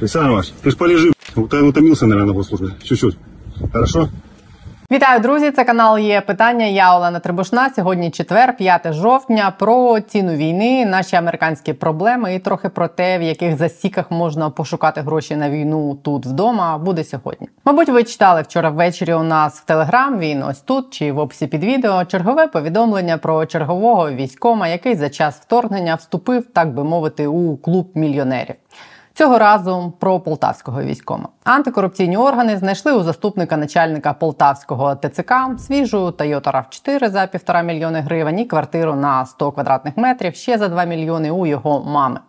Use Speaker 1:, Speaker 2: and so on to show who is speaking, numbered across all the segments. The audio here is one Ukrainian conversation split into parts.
Speaker 1: Александр Иванович, ты ж полежи, ут- утомился, наверное, на госслужбе. Чуть-чуть. Хорошо?
Speaker 2: Вітаю, друзі! Це канал є питання. Я Олена Трибушна. Сьогодні четвер, 5 жовтня. Про ціну війни, наші американські проблеми і трохи про те, в яких засіках можна пошукати гроші на війну тут вдома. Буде сьогодні. Мабуть, ви читали вчора ввечері у нас в Телеграм. Він ось тут чи в описі під відео. Чергове повідомлення про чергового військома, який за час вторгнення вступив, так би мовити, у клуб мільйонерів. Цього разу про полтавського військома. Антикорупційні органи знайшли у заступника начальника полтавського ТЦК свіжу Toyota RAV4 за півтора мільйони гривень і квартиру на 100 квадратних метрів ще за 2 мільйони у його мами.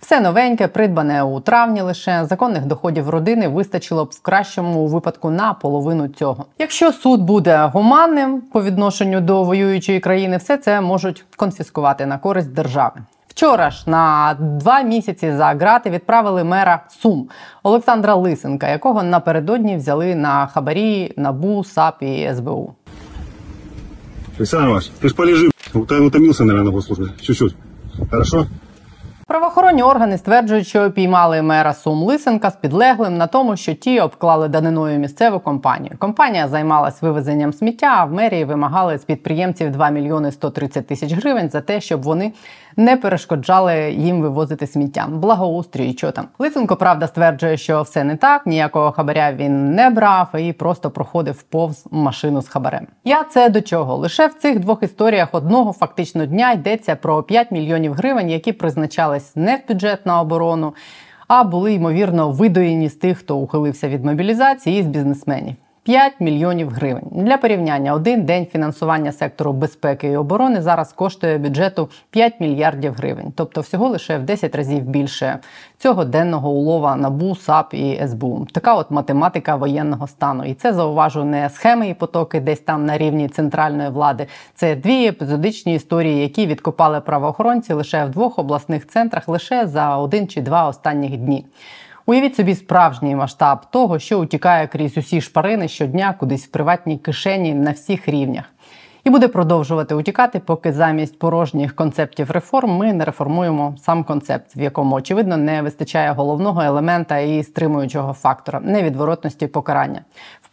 Speaker 2: Все новеньке, придбане у травні лише законних доходів родини вистачило б в кращому випадку на половину цього. Якщо суд буде гуманним по відношенню до воюючої країни, все це можуть конфіскувати на користь держави. Вчора ж на два місяці за грати відправили мера Сум Олександра Лисенка, якого напередодні взяли на хабарі НАБУ, САП і СБУ.
Speaker 1: Александр Иванович, ти ж полежи, Утомився, наверное, на службі. Чуть-чуть. Хорошо?
Speaker 2: Правоохоронні органи стверджують, що піймали мера Сум Лисенка з підлеглим на тому, що ті обклали даниною місцеву компанію. Компанія займалась вивезенням сміття, а в мерії вимагали з підприємців 2 мільйони 130 тисяч гривень за те, щоб вони не перешкоджали їм вивозити сміття. Благоустрій, що там. Лисенко, правда, стверджує, що все не так, ніякого хабаря він не брав і просто проходив повз машину з хабарем. Я це до чого? Лише в цих двох історіях одного фактично дня йдеться про 5 мільйонів гривень, які призначались не в бюджет на оборону, а були ймовірно видоєні з тих, хто ухилився від мобілізації і з бізнесменів. 5 мільйонів гривень для порівняння. Один день фінансування сектору безпеки і оборони зараз коштує бюджету 5 мільярдів гривень, тобто всього лише в 10 разів більше цього денного улова НАБУ, САП і СБУ. Така от математика воєнного стану. І це зауважу не схеми і потоки десь там на рівні центральної влади. Це дві епізодичні історії, які відкопали правоохоронці лише в двох обласних центрах лише за один чи два останніх дні. Уявіть собі справжній масштаб того, що утікає крізь усі шпарини щодня кудись в приватній кишені на всіх рівнях. І буде продовжувати утікати, поки замість порожніх концептів реформ ми не реформуємо сам концепт, в якому очевидно не вистачає головного елемента і стримуючого фактора невідворотності покарання,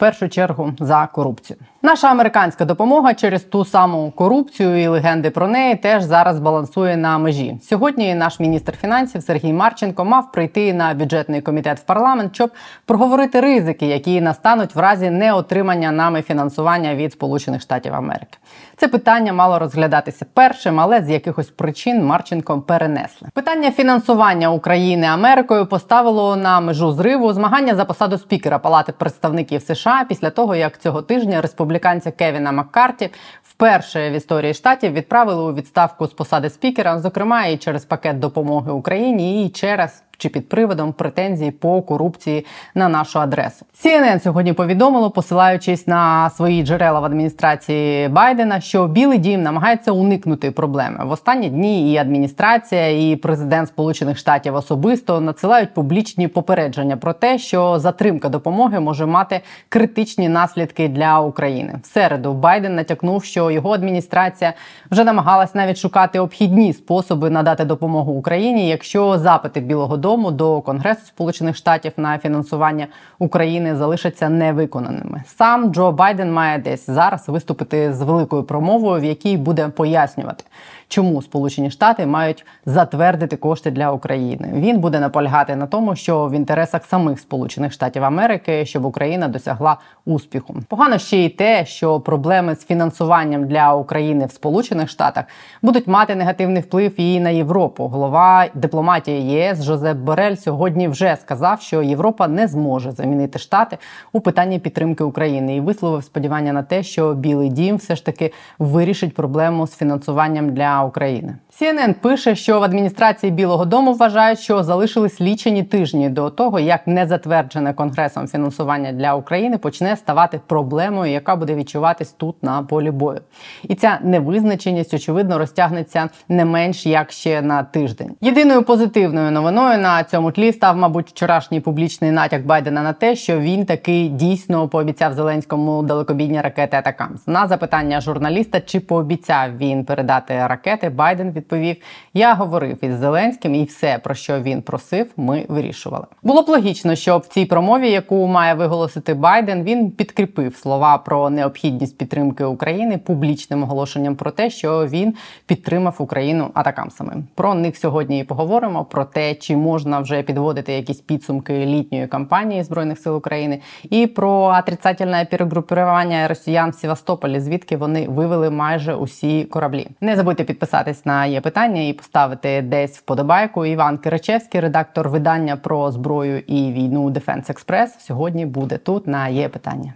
Speaker 2: першу чергу за корупцію. Наша американська допомога через ту саму корупцію і легенди про неї теж зараз балансує на межі. Сьогодні наш міністр фінансів Сергій Марченко мав прийти на бюджетний комітет в парламент, щоб проговорити ризики, які настануть в разі неотримання нами фінансування від Сполучених Штатів Америки. Це питання мало розглядатися першим, але з якихось причин Марченко перенесли. Питання фінансування України Америкою поставило на межу зриву змагання за посаду спікера Палати представників США після того, як цього тижня республіканця Кевіна Маккарті вперше в історії штатів відправили у відставку з посади спікера, зокрема і через пакет допомоги Україні, і через чи під приводом претензій по корупції на нашу адресу. CNN сьогодні повідомило, посилаючись на свої джерела в адміністрації Байдена, що Білий Дім намагається уникнути проблеми в останні дні. І адміністрація, і президент Сполучених Штатів особисто надсилають публічні попередження про те, що затримка допомоги може мати критичні наслідки для України. В середу Байден натякнув, що його адміністрація вже намагалась навіть шукати обхідні способи надати допомогу Україні, якщо запити Білого Дому до Конгресу Сполучених Штатів на фінансування України залишаться невиконаними. Сам Джо Байден має десь зараз виступити з великою промовою, в якій буде пояснювати, чому Сполучені Штати мають затвердити кошти для України. Він буде наполягати на тому, що в інтересах самих Сполучених Штатів Америки, щоб Україна досягла успіху. Погано ще й те, що проблеми з фінансуванням для України в Сполучених Штатах будуть мати негативний вплив і на Європу. Голова дипломатії ЄС Жозеп Борель сьогодні вже сказав, що Європа не зможе замінити штати у питанні підтримки України і висловив сподівання на те, що Білий Дім все ж таки вирішить проблему з фінансуванням для України. CNN пише, що в адміністрації Білого Дому вважають, що залишились лічені тижні до того, як незатверджене конгресом фінансування для України почне ставати проблемою, яка буде відчуватись тут на полі бою. І ця невизначеність очевидно розтягнеться не менш як ще на тиждень. Єдиною позитивною новиною на цьому тлі став, мабуть, вчорашній публічний натяк Байдена на те, що він таки дійсно пообіцяв Зеленському далекобійні ракети Атакамс. На запитання журналіста, чи пообіцяв він передати ракети ракети. Байден відповів: Я говорив із Зеленським, і все, про що він просив, ми вирішували. Було б логічно, що в цій промові, яку має виголосити Байден, він підкріпив слова про необхідність підтримки України публічним оголошенням про те, що він підтримав Україну атакамсами. Про них сьогодні і поговоримо про те, чи можна вже підводити якісь підсумки літньої кампанії збройних сил України, і про отрицательне перегрупування росіян в Севастополі, звідки вони вивели майже усі кораблі. Не забудьте підписатись на є питання і поставити десь вподобайку. Іван Кирачевський, редактор видання про зброю і війну Defense Express, сьогодні буде тут на є питання.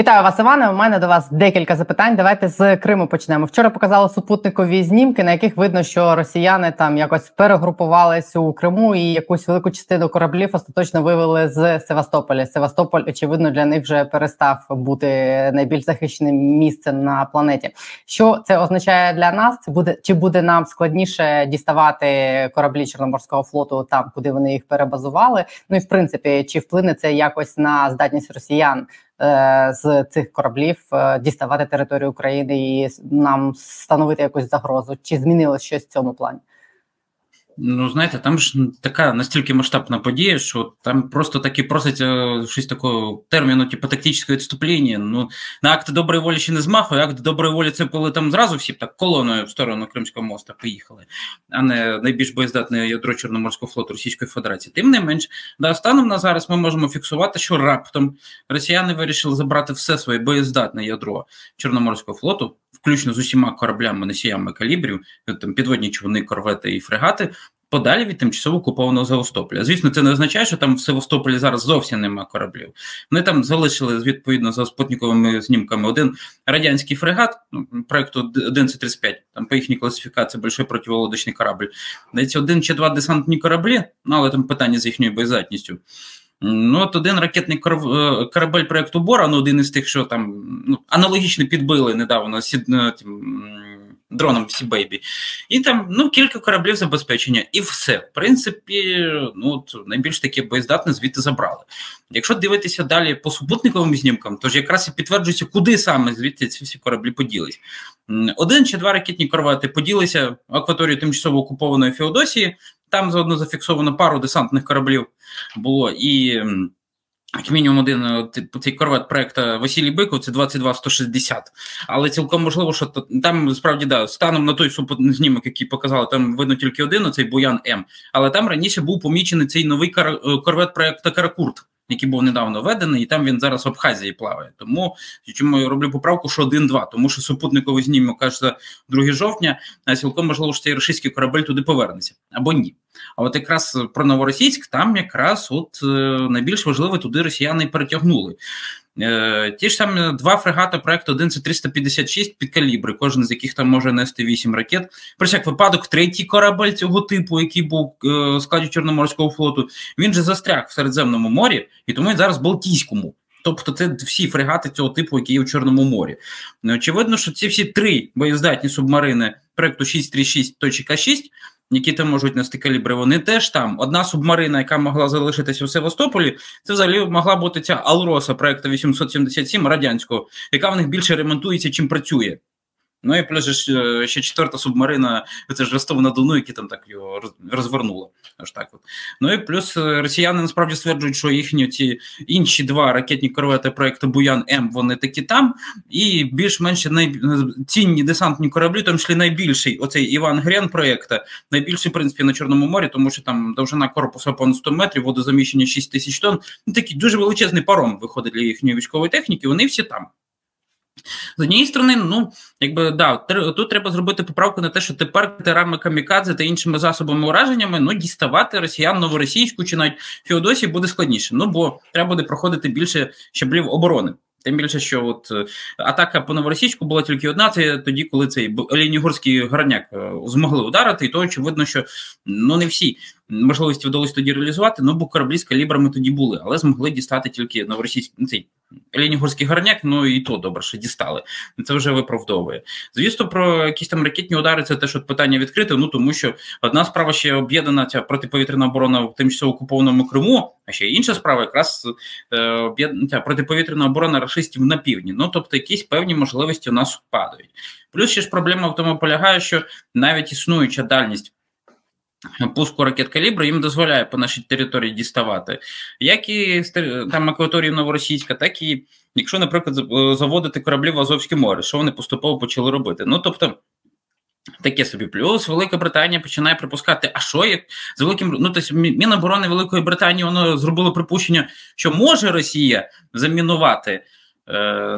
Speaker 2: Вітаю вас, Іване. У мене до вас декілька запитань. Давайте з Криму почнемо. Вчора показали супутникові знімки, на яких видно, що росіяни там якось перегрупувались у Криму і якусь велику частину кораблів остаточно вивели з Севастополя. Севастополь, очевидно, для них вже перестав бути найбільш захищеним місцем на планеті. Що це означає для нас? Це буде чи буде нам складніше діставати кораблі Чорноморського флоту там, куди вони їх перебазували? Ну і в принципі, чи вплине це якось на здатність росіян? Е, з цих кораблів е, діставати територію України і нам становити якусь загрозу? Чи змінилось щось в цьому плані?
Speaker 3: Ну, знаєте, там ж така настільки масштабна подія, що там просто таки просить е, щось такого терміну, типу тактичне відступлення. Ну, на акт доброї волі ще не змахує, акт доброї волі це коли там зразу всі так колоною в сторону Кримського моста поїхали, а не найбільш боєздатне ядро Чорноморського флоту Російської Федерації. Тим не менш, да, станом на зараз ми можемо фіксувати, що раптом росіяни вирішили забрати все своє боєздатне ядро Чорноморського флоту включно з усіма кораблями, носіями калібрів, там підводні човни, корвети і фрегати. Подалі від тимчасово окупованого Севастополя. Звісно, це не означає, що там в Севастополі зараз зовсім немає кораблів. Вони там залишили відповідно за спутниковими знімками один радянський фрегат ну, проекту 1135, там по їхній класифікації большой противолодочний корабль. Дається один чи два десантні кораблі, ну але там питання з їхньою боєздатністю. Ну, от один ракетний е, корабель проєкту Бора, ну один із тих, що там ну, аналогічно підбили недавно сід, е, тим, дроном Сі-Бейбі. І там ну, кілька кораблів забезпечення, і все. В принципі, ну, от, найбільш таке боєздатне звідти забрали. Якщо дивитися далі по супутниковим знімкам, то ж якраз і підтверджується, куди саме звідти ці всі кораблі поділись. Один чи два ракетні корвети поділися в акваторію тимчасово окупованої Феодосії. Там заодно зафіксовано пару десантних кораблів було і. Як мінімум один е, цей корвет проекту Василій Биков це 22-160. Але цілком можливо, що там справді да, станом на той знімок, який показали, там видно тільки один, оцей Буян М. Але там раніше був помічений цей новий е, корвет проекту Каракурт який був недавно введений, і там він зараз в Абхазії плаває. Тому чому я роблю поправку, що один-два, тому що супутниковий знімок каже 2 жовтня, а цілком можливо, що цей російський корабель туди повернеться або ні. А от якраз про новоросійськ там якраз от е, найбільш важливе туди росіяни перетягнули. Е, ті ж самі два фрегати проекту 11356 під калібри, кожен з яких там може нести 8 ракет. Про всяк випадок, третій корабель цього типу, який був е, в складі Чорноморського флоту, він же застряг в Середземному морі, і тому він зараз в Балтійському. Тобто це всі фрегати цього типу, які є у Чорному морі. Ну, очевидно, що ці всі три боєздатні субмарини проекту 636.6 які там можуть нести калібри, вони теж там. Одна субмарина, яка могла залишитися у Севастополі, це взагалі могла бути ця Алроса проекту 877 радянського, яка в них більше ремонтується, чим працює. Ну і плюс ще, ще четверта субмарина, це ж Ростов на Дону, які там так його розвернуло. Аж так от. Ну і плюс е, росіяни насправді стверджують, що їхні ці інші два ракетні корвети проекту Буян М вони такі там, і більш-менш цінні десантні кораблі, там йшли найбільший оцей Іван Грен проєкту, найбільший в принципі на Чорному морі, тому що там довжина корпусу понад 100 метрів, водозаміщення 6 тисяч тонн. Ну, такий дуже величезний паром виходить для їхньої військової техніки. Вони всі там. З однієї сторони, ну якби да, тут треба зробити поправку на те, що тепер терами камікадзе та іншими засобами ураженнями ну діставати росіян новоросійську чи навіть Феодосію буде складніше. Ну бо треба буде проходити більше щаблів оборони. Тим більше, що от е, атака по новоросійську була тільки одна, це тоді, коли цей Олійнігорський горняк е, змогли ударити, і то очевидно, що ну не всі можливості вдалося тоді реалізувати, ну бо кораблі з калібрами тоді були, але змогли дістати тільки новоросійський цей Ленігорський горняк, ну і то добре, що дістали. Це вже виправдовує. Звісно, про якісь там ракетні удари це теж от питання відкрите. Ну тому що одна справа ще об'єднана ця протиповітряна оборона в тимчасово окупованому Криму, а ще інша справа, якраз е, протиповітряна оборона рашистів на півдні. Ну тобто, якісь певні можливості у нас падають. Плюс ще ж проблема в тому полягає, що навіть існуюча дальність пуску ракет калібру їм дозволяє по нашій території діставати, як і там акваторії Новоросійська, так і якщо, наприклад, заводити кораблі в Азовське море, що вони поступово почали робити. Ну тобто. Таке собі плюс Велика Британія починає припускати, а що як з великим ну тобто Міноборони Великої Британії воно зробило припущення, що може Росія замінувати Е,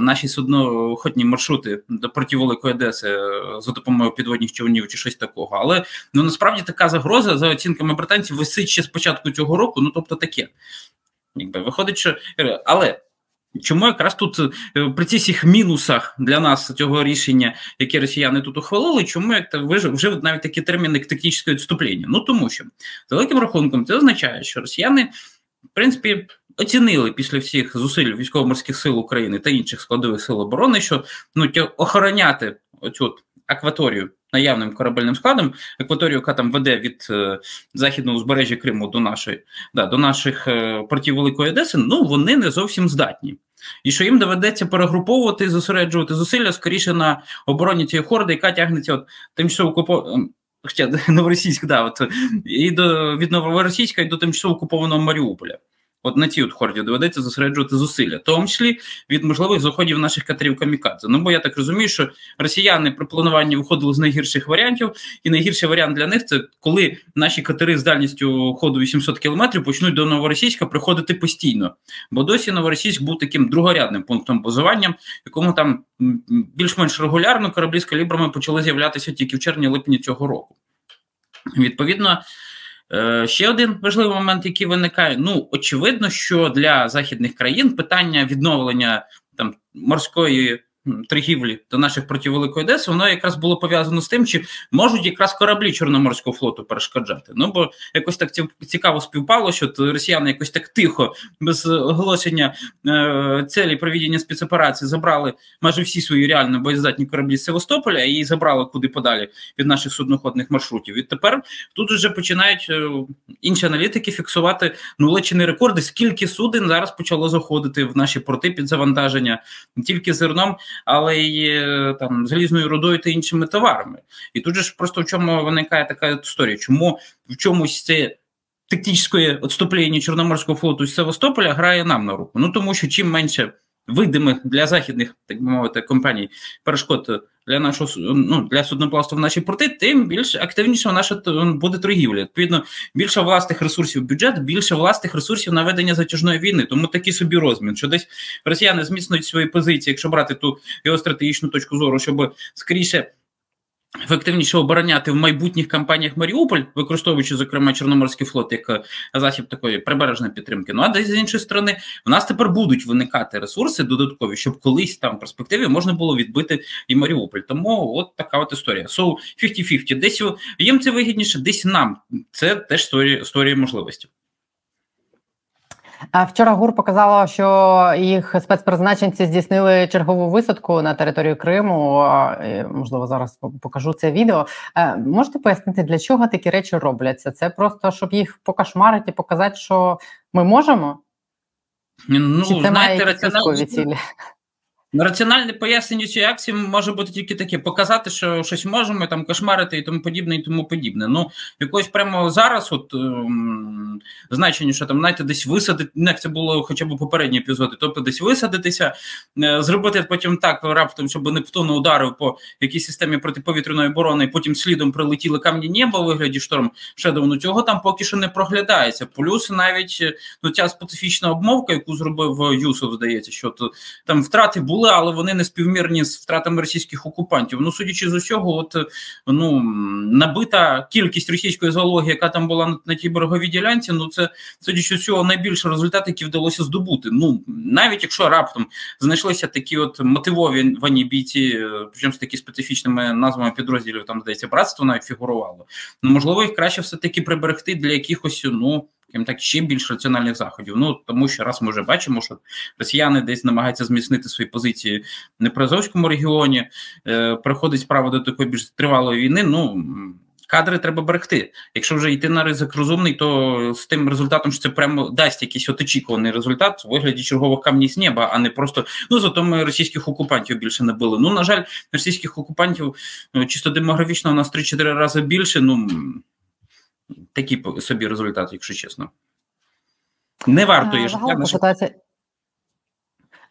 Speaker 3: наші судноходні маршрути портів Великої Одеси е, за допомогою підводних човнів чи щось такого. Але ну насправді така загроза за оцінками британців висить ще з початку цього року. Ну тобто таке, якби виходить, що е, але. Чому якраз тут при цих всіх мінусах для нас цього рішення, яке росіяни тут ухвалили, чому як вже навіть такі терміни як технічне відступлення? Ну тому що за великим рахунком це означає, що росіяни, в принципі, оцінили після всіх зусиль військово-морських сил України та інших складових сил оборони, що ну охороняти оцю акваторію наявним корабельним складом, акваторію, яка там веде від е, західного узбережжя Криму до нашої да, до наших е, портів Великої Одеси, ну вони не зовсім здатні. І що їм доведеться перегруповувати, зосереджувати зусилля скоріше на обороні цієї хорди, яка тягнеться от тимчасово окуповано. Ем, хоча Новоросійськ, да, от, і до від Новоросійська і до тимчасово окупованого Маріуполя. От на цій от хорді доведеться зосереджувати зусилля, в тому числі від можливих заходів наших катерів камікадзе. Ну бо я так розумію, що росіяни при плануванні виходили з найгірших варіантів, і найгірший варіант для них це коли наші катери з дальністю ходу 800 кілометрів почнуть до новоросійська приходити постійно. Бо досі новоросійськ був таким другорядним пунктом базування, якому там більш-менш регулярно кораблі з калібрами почали з'являтися тільки в червні-липні цього року. Відповідно. Е, ще один важливий момент, який виникає: ну очевидно, що для західних країн питання відновлення там морської торгівлі до наших проти Великої Одеси, воно якраз було пов'язано з тим, чи можуть якраз кораблі Чорноморського флоту перешкоджати. Ну бо якось так цікаво співпало, що росіяни якось так тихо, без оголошення е, целі проведення спецоперації забрали майже всі свої реально боєздатні кораблі з Севастополя і забрали куди подалі від наших судноходних маршрутів. І тепер тут вже починають е, інші аналітики фіксувати ну лечені рекорди, скільки суден зараз почало заходити в наші порти під завантаження тільки зерном але й е, там залізною рудою та іншими товарами. І тут же ж просто в чому виникає така історія, чому в чомусь це. Тактичне відступлення Чорноморського флоту з Севастополя грає нам на руку. Ну тому що чим менше видимих для західних, так би мовити, компаній перешкод для нашого ну, для судноплавства в наші порти, тим більш активніше наша буде торгівля. Відповідно, більше власних ресурсів бюджет, більше власних ресурсів на ведення затяжної війни. Тому такий собі розмін, що десь росіяни зміцнують свої позиції, якщо брати ту його стратегічну точку зору, щоб скоріше ефективніше обороняти в майбутніх кампаніях Маріуполь, використовуючи, зокрема, Чорноморський флот як е, засіб такої прибережної підтримки. Ну а десь з іншої сторони, в нас тепер будуть виникати ресурси додаткові, щоб колись там в перспективі можна було відбити і Маріуполь. Тому от така от історія. So 50-50. Десь їм це вигідніше, десь нам це теж створює можливості.
Speaker 2: Вчора ГУР показало, що їх спецпризначенці здійснили чергову висадку на територію Криму. Можливо, зараз покажу це відео. Е, можете пояснити, для чого такі речі робляться? Це просто щоб їх покашмарити, показати, що ми можемо?
Speaker 3: Ну, Чи це знаєте, має якісь цілі? Раціональне пояснення цієї акції може бути тільки таке: показати, що щось можемо там кошмарити і тому подібне, і тому подібне. Ну, якось прямо зараз, от ем, значення, що там знаєте, десь висадити, як це було хоча б попередні епізоди, тобто десь висадитися, е, зробити потім так раптом, щоб Нептун ударив по якійсь системі протиповітряної оборони, і потім слідом прилетіли камні неба у вигляді Storm Shadow, ну цього там поки що не проглядається. Плюс навіть ну, ця специфічна обмовка, яку зробив Юсов, здається, що то, там втрати були були, але вони не співмірні з втратами російських окупантів. Ну, судячи з усього, от ну набита кількість російської зоології, яка там була на, на тій береговій ділянці. Ну це судячи з усього, найбільший результат, який вдалося здобути. Ну навіть якщо раптом знайшлися такі от мотивовані бійці, причому з такі специфічними назвами підрозділів, там здається, братство навіть фігурувало. Ну можливо, їх краще все таки приберегти для якихось ну крім так ще більш раціональних заходів. Ну тому що раз ми вже бачимо, що росіяни десь намагаються зміцнити свої позиції в Непрозовському регіоні, е, приходить справа до такої більш тривалої війни. Ну кадри треба берегти. Якщо вже йти на ризик розумний, то з тим результатом, що це прямо дасть якийсь от очікуваний результат у вигляді чергових камнів з неба, а не просто ну зато ми російських окупантів більше не били. Ну на жаль, російських окупантів ну, чисто демографічно у нас 3-4 рази більше. Ну такі собі результати, якщо чесно. Не варто є життя наших...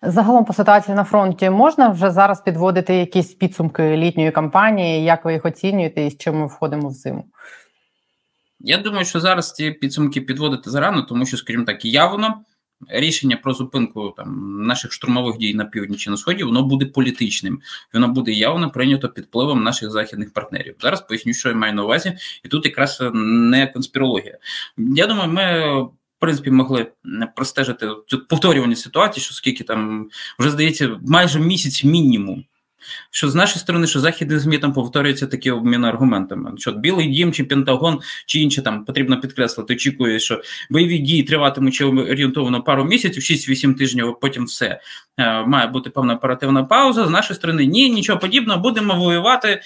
Speaker 2: Загалом по ситуації на фронті можна вже зараз підводити якісь підсумки літньої кампанії, як ви їх оцінюєте і з чим ми входимо в зиму?
Speaker 3: Я думаю, що зараз ці підсумки підводити зарано, тому що, скажімо так, явно рішення про зупинку там наших штурмових дій на півдні чи на сході воно буде політичним, воно буде явно прийнято під впливом наших західних партнерів. Зараз поясню, що я маю на увазі, і тут якраз не конспірологія. Я думаю, ми В принципі могли простежити цю повторювані ситуації, що скільки там вже здається майже місяць мінімум. Що з нашої сторони, що західні ЗМІ там повторюються такі обміни аргументами. Що Білий Дім чи Пентагон чи інше там потрібно підкреслити, очікує, що бойові дії триватимуть чи орієнтовно пару місяців, 6-8 тижнів, а потім все е, має бути певна оперативна пауза. З нашої сторони, ні, нічого подібного, будемо воювати.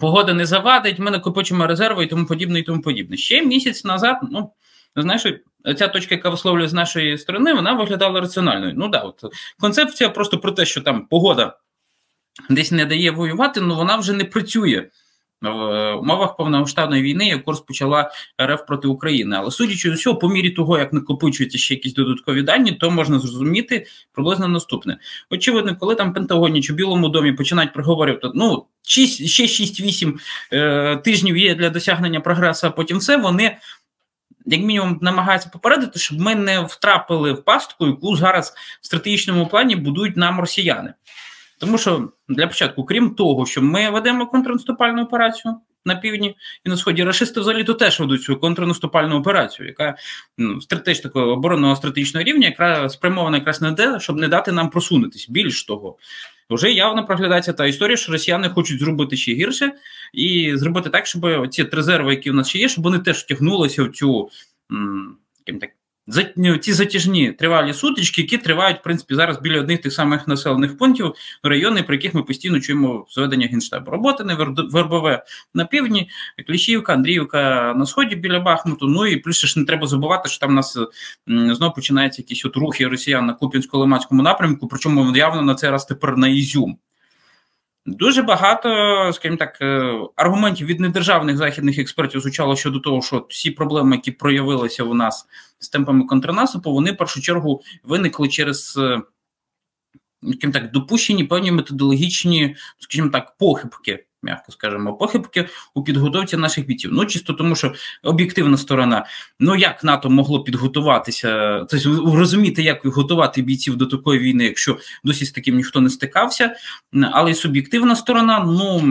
Speaker 3: Погода не завадить, ми накопичимо резерви і тому подібне, і тому подібне. Ще місяць назад, ну знаєш, ця точка, яка висловлює з нашої сторони, вона виглядала раціональною. Ну да, от концепція просто про те, що там погода десь не дає воювати, ну вона вже не працює. В умовах повномасштабної війни, яку розпочала РФ проти України. Але судячи з усього, по мірі того, як накопичуються ще якісь додаткові дані, то можна зрозуміти приблизно наступне. Очевидно, коли там Пентагоні чи Білому домі починають проговорювати, ну 6, ще 6-8 е, тижнів є для досягнення прогресу, а потім все вони як мінімум намагаються попередити, щоб ми не втрапили в пастку, яку зараз в стратегічному плані будують нам росіяни. Тому що для початку, крім того, що ми ведемо контрнаступальну операцію на півдні і на сході, рашисти взагалі то теж ведуть цю контрнаступальну операцію, яка ну, теж такого оборонного стратегічного рівня, яка спрямована якраз на те, щоб не дати нам просунутись. Більш того, вже явно проглядається та історія, що росіяни хочуть зробити ще гірше і зробити так, щоб ці резерви, які в нас ще є, щоб вони теж втягнулися в цю так. Ну, ці затяжні тривалі сутички, які тривають в принципі зараз біля одних тих самих населених пунктів, райони, про яких ми постійно чуємо зведення генштабу. Роботи Вербове на півдні, Кліщівка, Андріївка на сході біля Бахмуту. Ну і плюс ж не треба забувати, що там у нас знову починаються якісь от рухи росіян на Куп'янсько-Лиманському напрямку. Причому явно на цей раз тепер на Ізюм. Дуже багато, скажімо так, е, аргументів від недержавних західних експертів звучало щодо того, що всі проблеми, які проявилися у нас з темпами контрнаступу, вони в першу чергу виникли через е, скажімо так, допущені певні методологічні, скажімо так, похибки м'яко скажемо, похибки у підготовці наших бійців. Ну чисто тому, що об'єктивна сторона, ну як НАТО могло підготуватися, тобто розуміти, як готувати бійців до такої війни, якщо досі з таким ніхто не стикався, але й суб'єктивна сторона, ну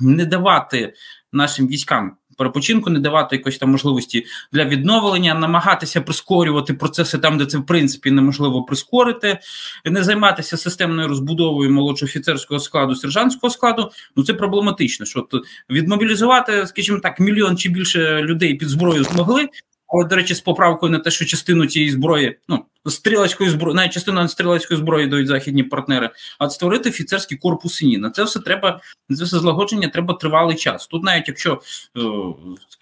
Speaker 3: не давати нашим військам перепочинку, не давати якоїсь там можливості для відновлення, намагатися прискорювати процеси там, де це в принципі неможливо прискорити, не займатися системною розбудовою молодшого офіцерського складу, сержантського складу. Ну це проблематично. Що відмобілізувати, скажімо так, мільйон чи більше людей під зброю змогли. Але, до речі, з поправкою на те, що частину цієї зброї, ну стрілецької зброї, навіть частину стрілецької зброї дають західні партнери, а створити офіцерський корпус ні. На це все треба це все злагодження, треба тривалий час. Тут, навіть якщо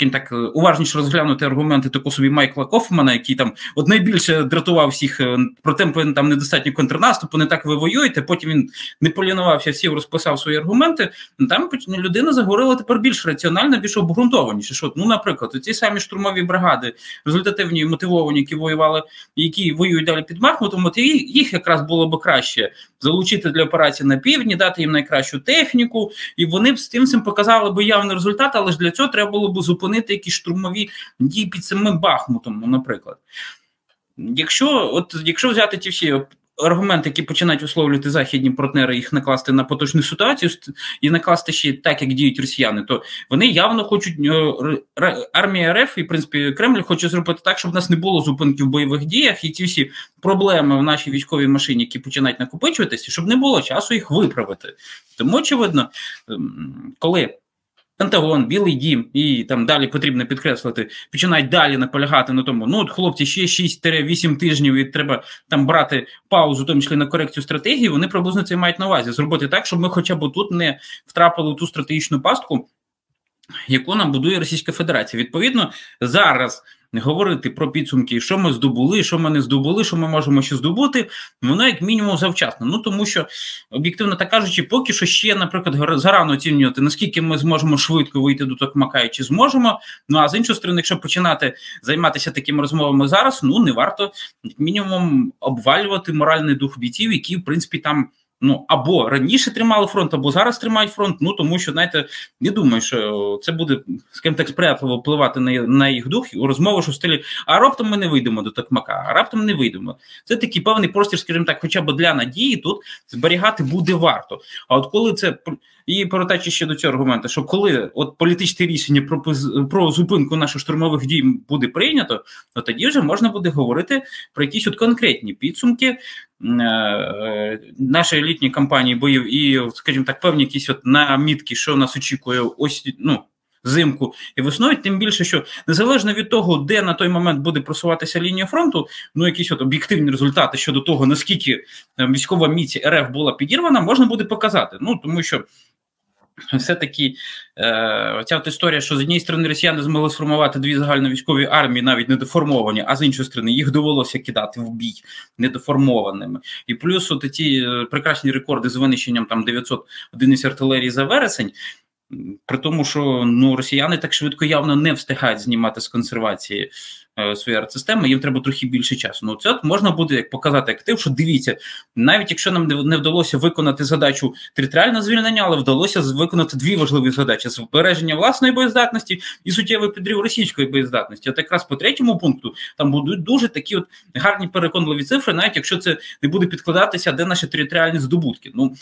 Speaker 3: е, так уважніше розглянути аргументи такого собі Майкла Кофмана, який там от найбільше дратував всіх е, про темпи там недостатньо контрнаступу, не так ви воюєте. Потім він не полінувався, всі розписав свої аргументи. Там людина заговорила тепер більш раціонально, більш обґрунтованіше. Що ну, наприклад, ці самі штурмові бригади, результативні мотивовані, які воювали, які воюють воюють далі під Бахмутом, от їх якраз було б краще залучити для операції на півдні, дати їм найкращу техніку, і вони б з тим цим показали б явний результат, але ж для цього треба було б зупинити якісь штурмові дії під самим Бахмутом, ну, наприклад. Якщо от якщо взяти ті всі аргументи, які починають висловлювати західні партнери, їх накласти на поточну ситуацію і накласти ще так, як діють росіяни, то вони явно хочуть е, армія РФ і в принципі Кремль хоче зробити так, щоб в нас не було зупинки в бойових діях, і ці всі проблеми в нашій військовій машині, які починають накопичуватися, щоб не було часу їх виправити. Тому очевидно, ем, коли Пентагон, Білий Дім і там далі потрібно підкреслити, починають далі наполягати на тому. Ну, от хлопці, ще 6-8 тижнів і треба там брати паузу, в тому числі на корекцію стратегії. Вони приблизно це мають на увазі. Зробити так, щоб ми, хоча б тут не втрапили в ту стратегічну пастку, яку нам будує Російська Федерація. Відповідно, зараз говорити про підсумки, що ми здобули, що ми не здобули, що ми можемо ще здобути, воно як мінімум завчасно. Ну тому що об'єктивно так кажучи, поки що ще, наприклад, зарано оцінювати, наскільки ми зможемо швидко вийти до Токмака і чи зможемо. Ну а з іншої сторони, якщо починати займатися такими розмовами зараз, ну не варто як мінімум обвалювати моральний дух бійців, які в принципі там ну або раніше тримали фронт, або зараз тримають фронт. Ну тому що знаєте, не думаю, що це буде з ким так сприятливо впливати на на їх дух у розмову, що в стилі а раптом ми не вийдемо до такмака, а раптом не вийдемо. Це такий певний простір, скажімо так, хоча б для надії тут зберігати буде варто. А от коли це і повертаючи ще до цього аргументу, що коли от політичне рішення про про зупинку наших штурмових дій буде прийнято, то тоді вже можна буде говорити про якісь от конкретні підсумки е, е, нашої літньої кампанії боїв і, скажімо так, певні якісь от намітки, що нас очікує ось ну. Зимку і весною, тим більше, що незалежно від того, де на той момент буде просуватися лінія фронту, ну якісь от об'єктивні результати щодо того, наскільки е, військова міці РФ була підірвана, можна буде показати. Ну тому що все-таки е, ця от історія, що з однієї сторони росіяни змогли сформувати дві загальновійськові армії, навіть недоформовані, а з іншої сторони їх довелося кидати в бій недоформованими. І плюс от ці е, прекрасні рекорди з винищенням там 900 одиниць артилерії за вересень. При тому, що ну росіяни так швидко явно не встигають знімати з консервації Е, свої арт-системи, їм треба трохи більше часу. Ну це от можна буде як показати актив, що дивіться, навіть якщо нам не вдалося виконати задачу територіального звільнення, але вдалося виконати дві важливі задачі: збереження власної боєздатності і суттєвий підрив російської боєздатності. От якраз по третьому пункту там будуть дуже такі от гарні переконливі цифри, навіть якщо це не буде підкладатися, де наші територіальні здобутки. Ну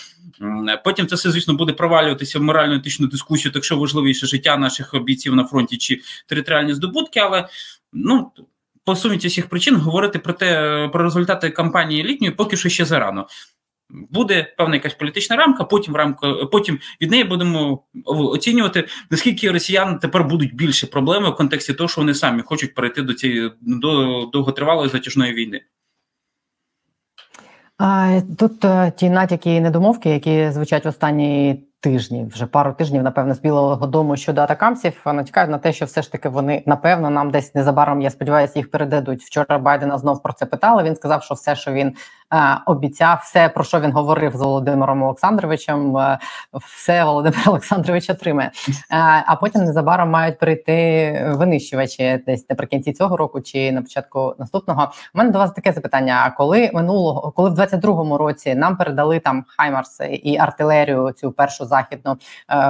Speaker 3: потім це все, звісно, буде провалюватися в морально етичну дискусію, так що важливіше життя наших бійців на фронті чи територіальні здобутки, але ну по суміті всіх причин говорити про те про результати кампанії літньої поки що ще зарано. Буде певна якась політична рамка, потім рамка, потім від неї будемо оцінювати, наскільки росіян тепер будуть більше проблеми в контексті того, що вони самі хочуть перейти до цієї до довготривалої затяжної війни.
Speaker 2: Тут е, ті натяки і недомовки, які звучать в останні тижні, вже пару тижнів, напевно, з Білого Дому щодо атакамців натякають на те, що все ж таки вони напевно нам десь незабаром, я сподіваюся, їх передадуть. Вчора Байдена знов про це питали. Він сказав, що все, що він обіцяв все, про що він говорив з Володимиром Олександровичем. Е, все Володимир Олександрович отримає. Е, а потім незабаром мають прийти винищувачі десь наприкінці цього року чи на початку наступного. У мене до вас таке запитання: а коли минулого, коли в 22-му році нам передали там Хаймарс і артилерію, цю першу західну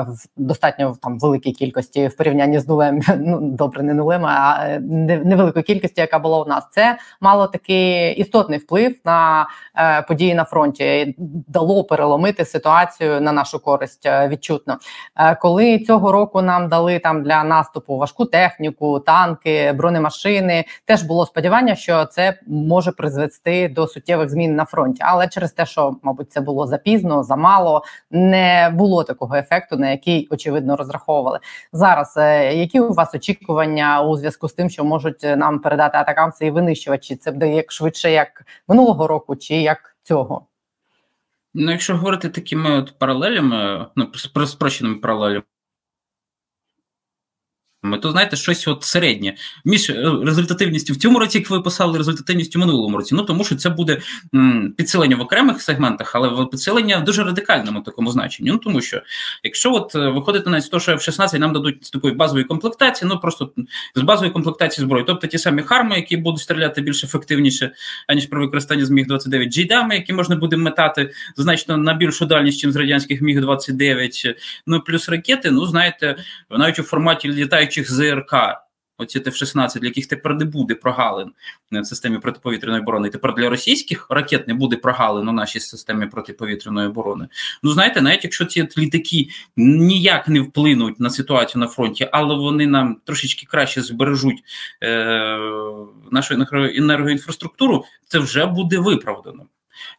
Speaker 2: в достатньо там великій кількості в порівнянні з нулем, ну добре, не нулем, а невеликою кількістю, яка була у нас, це мало такий істотний вплив на Е, події на фронті дало переломити ситуацію на нашу користь е, відчутно. Е, коли цього року нам дали там для наступу важку техніку, танки, бронемашини, теж було сподівання, що це може призвести до суттєвих змін на фронті, але через те, що мабуть це було запізно, замало, не було такого ефекту, на який очевидно розраховували зараз. Які у вас очікування у зв'язку з тим, що можуть нам передати атакамси і винищувачі? Це буде як швидше, як минулого року, чи як цього?
Speaker 3: Ну, якщо говорити такими от паралелями, ну спрощеними паралелями, то знаєте, щось от середнє між е, результативністю в цьому році, як ви писали, результативністю в минулому році. Ну тому що це буде м, підсилення в окремих сегментах, але підсилення в дуже радикальному такому значенні. Ну тому що якщо от е, виходити на те, що F-16 нам дадуть з такої базової комплектації, ну просто з базової комплектації зброї, тобто ті самі харми, які будуть стріляти більш ефективніше, аніж при використанні з міг 29 джейдами, які можна буде метати значно на більшу дальність, ніж з радянських міг 29 ну плюс ракети. Ну знаєте, навіть у форматі літають діючих ЗРК, оці Т-16, для яких тепер не буде прогалин в системі протиповітряної оборони. Тепер для російських ракет не буде прогалин у нашій системі протиповітряної оборони. Ну знаєте, навіть якщо ці літаки ніяк не вплинуть на ситуацію на фронті, але вони нам трошечки краще збережуть е, нашу енергоінфраструктуру, це вже буде виправдано.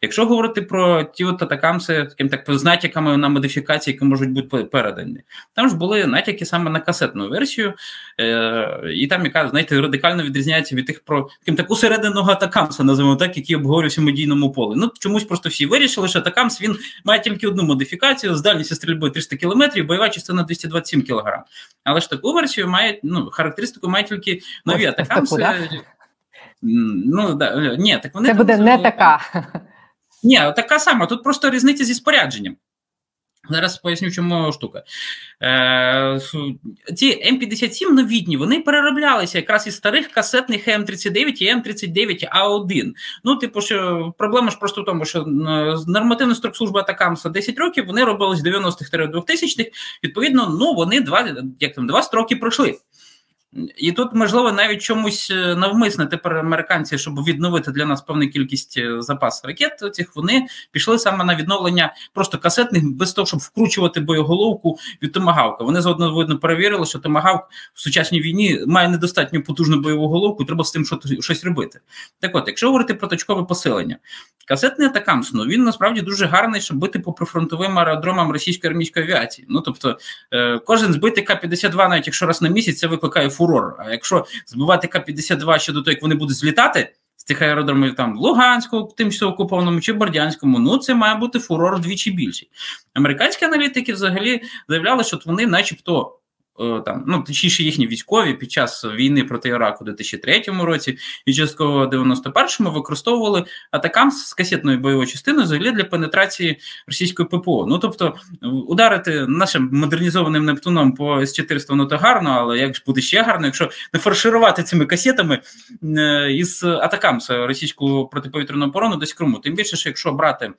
Speaker 3: Якщо говорити про ті от атакамси, таким так з натяками на модифікації, які можуть бути передані, там ж були натяки саме на касетну версію, е, і там, яка знаєте, радикально відрізняється від тих про таким так усерединого атакамса, називаємо так, який обговорювався в медійному полі. Ну чомусь просто всі вирішили, що атакамс він має тільки одну модифікацію з дальністю стрільби 300 км, бойова частина 227 кг. Але ж таку версію має ну, характеристику має тільки нові атакамси. Ну да, ні, так вони
Speaker 2: Це буде не така.
Speaker 3: Ні, така сама. Тут просто різниця зі спорядженням. Зараз поясню, чому штука. Е, Ці М57 новітні вони перероблялися якраз із старих касетних М39 і М39А1. Ну, типу, що проблема ж просто в тому, що нормативна служби Атакамса 10 років, вони робились з 90-х 2000-х. Відповідно, ну вони два як там два строки пройшли. І тут, можливо, навіть чомусь е, навмисне тепер американці, щоб відновити для нас певну кількість е, запас ракет, цих вони пішли саме на відновлення просто касетних, без того, щоб вкручувати боєголовку від томагавка. Вони заодно видно перевірили, що томагавк в сучасній війні має недостатньо потужну бойову головку, треба з тим щось робити. Так от, якщо говорити про точкове посилення, касетний атакамс, ну він насправді дуже гарний, щоб бити по прифронтовим аеродромам російської армійської авіації. Ну тобто, е, кожен збитий К-52, навіть якщо раз на місяць, це викликає фурор. А якщо збивати К-52 ще до того, як вони будуть злітати з цих аеродромів там Луганську, тимчасово окупованому чи Бордянському, ну це має бути фурор вдвічі більший. Американські аналітики взагалі заявляли, що вони, начебто. Е, там, ну, точніше, їхні військові під час війни проти Іраку у 2003 році і частково 91-му використовували атакам з касетною бойовою частиною взагалі для пенетрації російської ППО. Ну тобто, ударити нашим модернізованим Нептуном по С-400 воно то гарно, але як ж буде ще гарно, якщо не фарширувати цими касетами е, із атакам з російську протиповітряну оборону десь Криму. Тим більше, що якщо брати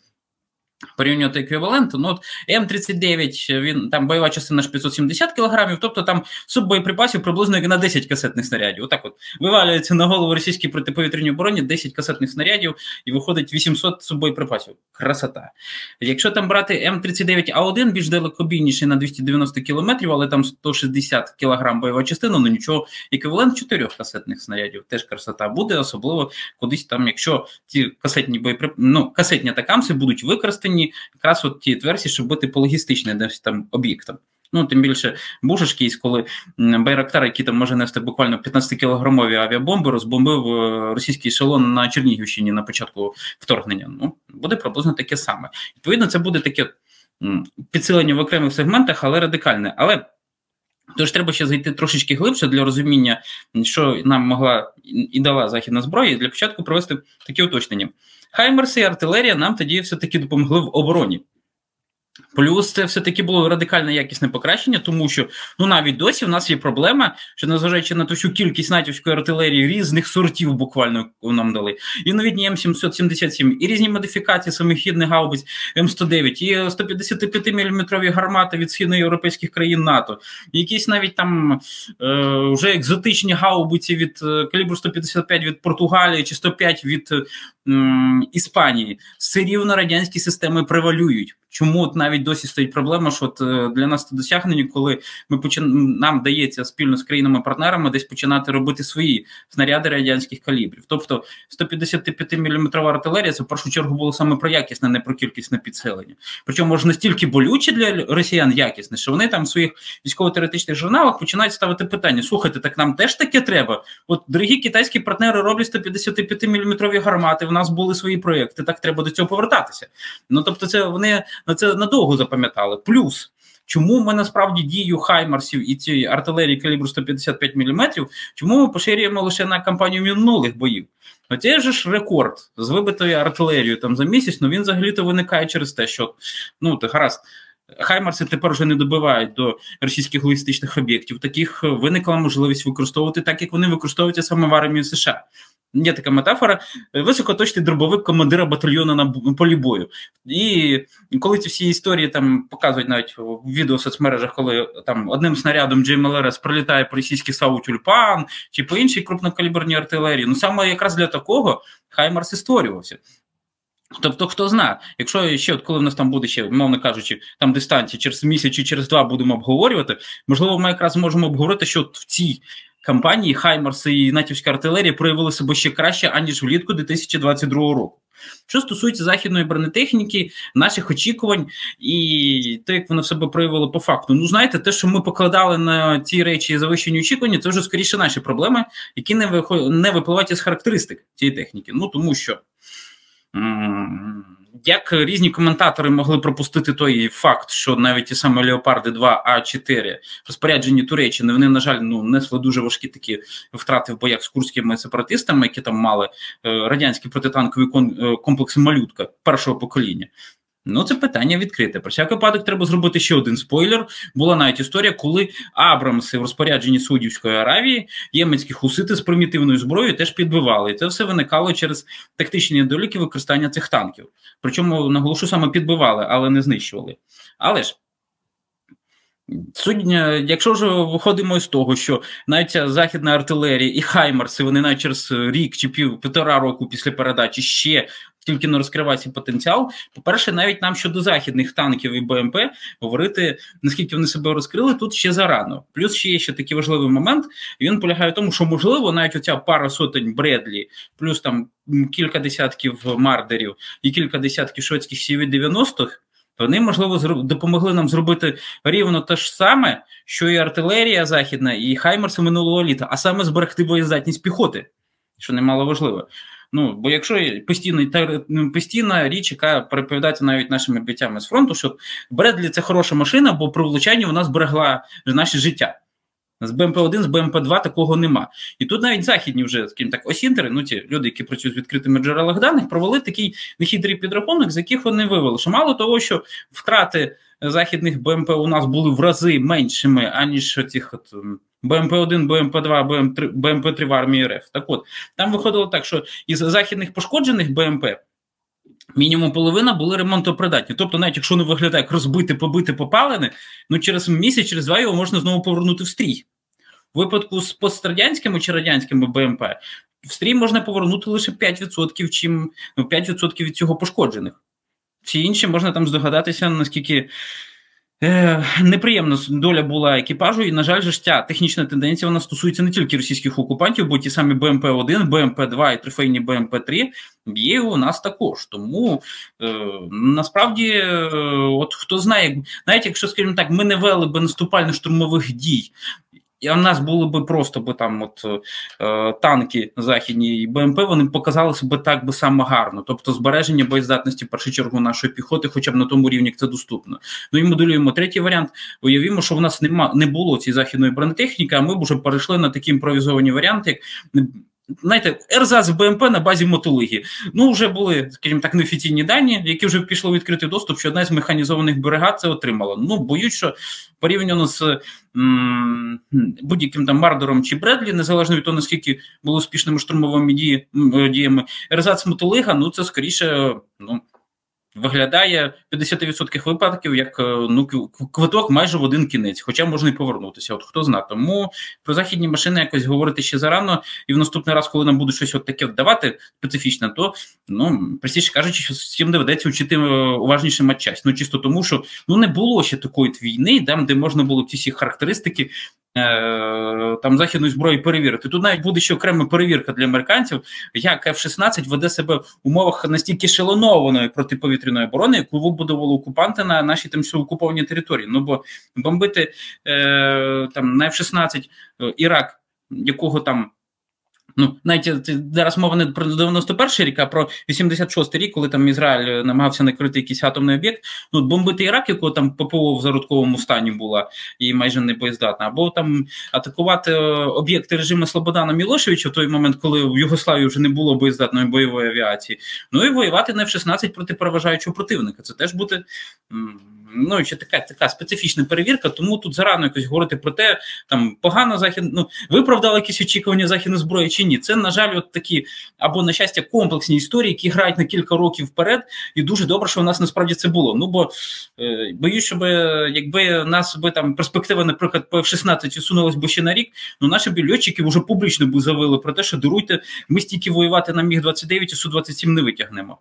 Speaker 3: порівнювати еквівалент, ну от М39, він там бойова частина ж 570 кілограмів, тобто там суббоєприпасів приблизно як на 10 касетних снарядів. Отак от вивалюється на голову російській протиповітряній обороні 10 касетних снарядів і виходить 800 суббоєприпасів. Красота. Якщо там брати М39А1, більш далекобійніший на 290 кілометрів, але там 160 кілограм бойова частина, ну нічого, еквівалент 4 касетних снарядів. Теж красота буде, особливо кудись там, якщо ці касетні боєприпаси, ну, касетні атакамси будуть використані потрібні якраз от ті версії, щоб бути по логістичним десь там об'єктом. Ну, тим більше Бушешкійсь, коли Байрактар, який там може нести буквально 15-кілограмові авіабомби, розбомбив е, російський ешелон на Чернігівщині на початку вторгнення. Ну, буде приблизно таке саме. Відповідно, це буде таке підсилення в окремих сегментах, але радикальне. Але Тож треба ще зайти трошечки глибше для розуміння, що нам могла і дала західна зброя, і для початку провести такі уточнення. Хаймерси і артилерія нам тоді все-таки допомогли в обороні. Плюс це все-таки було радикальне якісне покращення, тому що ну навіть досі в нас є проблема, що незважаючи на ту всю кількість натівської артилерії різних сортів, буквально нам дали, і новітні М777, і різні модифікації самохідних гаубиць М109, і 155 мм гармати від східноєвропейських країн НАТО, і якісь навіть там е, вже екзотичні гаубиці від е, калібру 155 від Португалії чи 105 від м, Іспанії, все рівно радянські системи превалюють. Чому от навіть досі стоїть проблема, що от е, для нас це досягнення, коли ми почин... нам дається спільно з країнами-партнерами десь починати робити свої снаряди радянських калібрів. Тобто 155 мм артилерія це в першу чергу було саме про якісне, не про кількісне підсилення. Причому може настільки болюче для росіян якісне, що вони там в своїх військово-теоретичних журналах починають ставити питання: слухайте, так нам теж таке треба. От дорогі китайські партнери роблять 155 мм гармати. В нас були свої проекти. Так треба до цього повертатися. Ну тобто, це вони на це надовго запам'ятали. Плюс. Чому ми насправді дію Хаймарсів і цієї артилерії калібру 155 мм, чому ми поширюємо лише на кампанію минулих боїв? Оце же ж рекорд з вибитою артилерією там за місяць, ну він взагалі-то виникає через те, що ну ти гаразд. Хаймарси тепер вже не добивають до російських логістичних об'єктів. Таких виникла можливість використовувати так, як вони використовуються саме в армії США. Є така метафора, високоточний дробовик командира батальйону на полі бою. І коли ці всі історії там показують навіть в відео в соцмережах, коли там одним снарядом GMLRS прилітає по російський САУ Тюльпан чи по іншій крупнокаліберній артилерії, ну саме якраз для такого Хаймарс і створювався. Тобто, хто знає, якщо ще, от коли в нас там буде ще, мовно кажучи, там дистанції через місяць чи через два будемо обговорювати, можливо, ми якраз можемо обговорити, що в цій кампанії Хаймарс і натівська артилерія проявили себе ще краще, аніж влітку 2022 року. Що стосується західної бронетехніки, наших очікувань і те, як воно в себе проявило по факту, ну знаєте, те, що ми покладали на ці речі завищені очікування, це вже скоріше наші проблеми, які не виход... не випливають із характеристик цієї техніки. Ну тому що. Як різні коментатори могли пропустити той факт, що навіть ті самі Леопарди 2 А4 розпоряджені Туреччини, вони, на жаль, ну несли дуже важкі такі втрати в боях з курськими сепаратистами, які там мали е, радянські протитанкові е, комплекси малютка першого покоління. Ну, це питання відкрите. Про всяк випадок треба зробити ще один спойлер. Була навіть історія, коли Абрамси в розпорядженні Саудівської Аравії єменські хусити з примітивною зброєю теж підбивали. І це все виникало через тактичні недоліки використання цих танків. Причому наголошу саме підбивали, але не знищували. Але ж. Суть, якщо вже виходимо з того, що навіть ця західна артилерія і Хаймарси, вони навіть через рік чи пів півтора року після передачі ще тільки не розкриває свій потенціал. По-перше, навіть нам щодо західних танків і БМП говорити, наскільки вони себе розкрили, тут ще зарано. Плюс ще є ще такий важливий момент. Він полягає в тому, що можливо навіть оця пара сотень Бредлі, плюс там кілька десятків мардерів і кілька десятків шведських cv 90-х, вони, можливо, допомогли нам зробити рівно те ж саме, що і артилерія західна, і Хаймерси минулого літа, а саме зберегти боєздатність піхоти, що немало важливо. Ну, бо якщо постійно ну, постійна річ, яка переповідається навіть нашими бійцями з фронту, що Бредлі це хороша машина, бо при влучанні вона зберегла наше життя. З БМП-1, з БМП-2 такого нема. І тут навіть західні вже, скажімо так, осінтери, ну ті люди, які працюють з відкритими джерелах даних, провели такий нехитрий підрахунок, з яких вони вивели. Що мало того, що втрати західних БМП у нас були в рази меншими, аніж цих от БМП-1, БМП-2, БМП-3 в армії РФ. Так от, там виходило так, що із західних пошкоджених БМП. Мінімум половина були ремонтопридатні. Тобто, навіть якщо не виглядає як розбите, побите, попалене, ну через місяць, через два його можна знову повернути в стрій. У випадку з пострадянськими чи радянськими БМП в стрій можна повернути лише 5%, чим ну, 5% від цього пошкоджених. Всі інші можна там здогадатися, наскільки Е, неприємна доля була екіпажу, і, на жаль, же ця технічна тенденція вона стосується не тільки російських окупантів, бо ті самі БМП-1, БМП-2 і трифейні БМП-3 є у нас також. Тому е, насправді, е, от хто знає, навіть якщо, скажімо так, ми не вели би наступально-штурмових дій і у нас були би просто би там от е, танки західні і БМП, вони показали себе так би саме гарно, тобто збереження боєздатності в першу чергу нашої піхоти, хоча б на тому рівні, як це доступно. Ну і моделюємо третій варіант. Уявімо, що в нас нема не було цієї західної бронетехніки, а ми вже перейшли на такі імпровізовані варіанти, як Знаєте, ерзац БМП на базі мотолигі. Ну, вже були, скажімо так, неофіційні дані, які вже пішли у відкритий доступ, що одна з механізованих бригад це отримала. Ну, боюсь, що порівняно з м- будь-яким там Мардером чи Бредлі, незалежно від того, наскільки були успішними штурмовими діями, РЗАЦ мотолига, ну це скоріше, ну виглядає 50% випадків як е, ну квиток майже в один кінець, хоча можна і повернутися. От хто знає. Тому про західні машини якось говорити ще зарано, і в наступний раз, коли нам будуть щось от таке давати специфічне, то ну простіше кажучи, що всім доведеться вчити е, уважніше матчасть. Ну чисто тому, що ну не було ще такої війни, там де можна було ці всі характеристики Е, там західної зброї перевірити. Тут навіть буде ще окрема перевірка для американців, як F-16 веде себе в умовах настільки шелонованої протиповітряної оборони, яку вибудували окупанти на нашій тимчасово окупованій території. Ну бо бомбити е, там на F-16 е, Ірак, якого там Ну, навіть е, зараз мова не про 91-й рік, а про 86 рік, коли там Ізраїль е, намагався накрити якийсь атомний об'єкт. Ну, бомбити Ірак, якого там ППО в зародковому стані була і майже не боєздатна, або там атакувати е, об'єкти режиму Слободана Мілошевича в той момент, коли в Югославії вже не було боєздатної бойової авіації. Ну і воювати на F-16 проти переважаючого противника. Це теж буде ну ще така така специфічна перевірка, тому тут зарано якось говорити про те, там погано захід, ну виправдали якісь очікування західної зброї чи ні. Це, на жаль, от такі або на щастя комплексні історії, які грають на кілька років вперед, і дуже добре, що у нас насправді це було. Ну бо е, боюсь, щоб якби нас би там перспектива, наприклад, по F-16 сунулась би ще на рік, ну наші б льотчики вже публічно би заявили про те, що даруйте, ми стільки воювати на міг 29 і су 27 не витягнемо.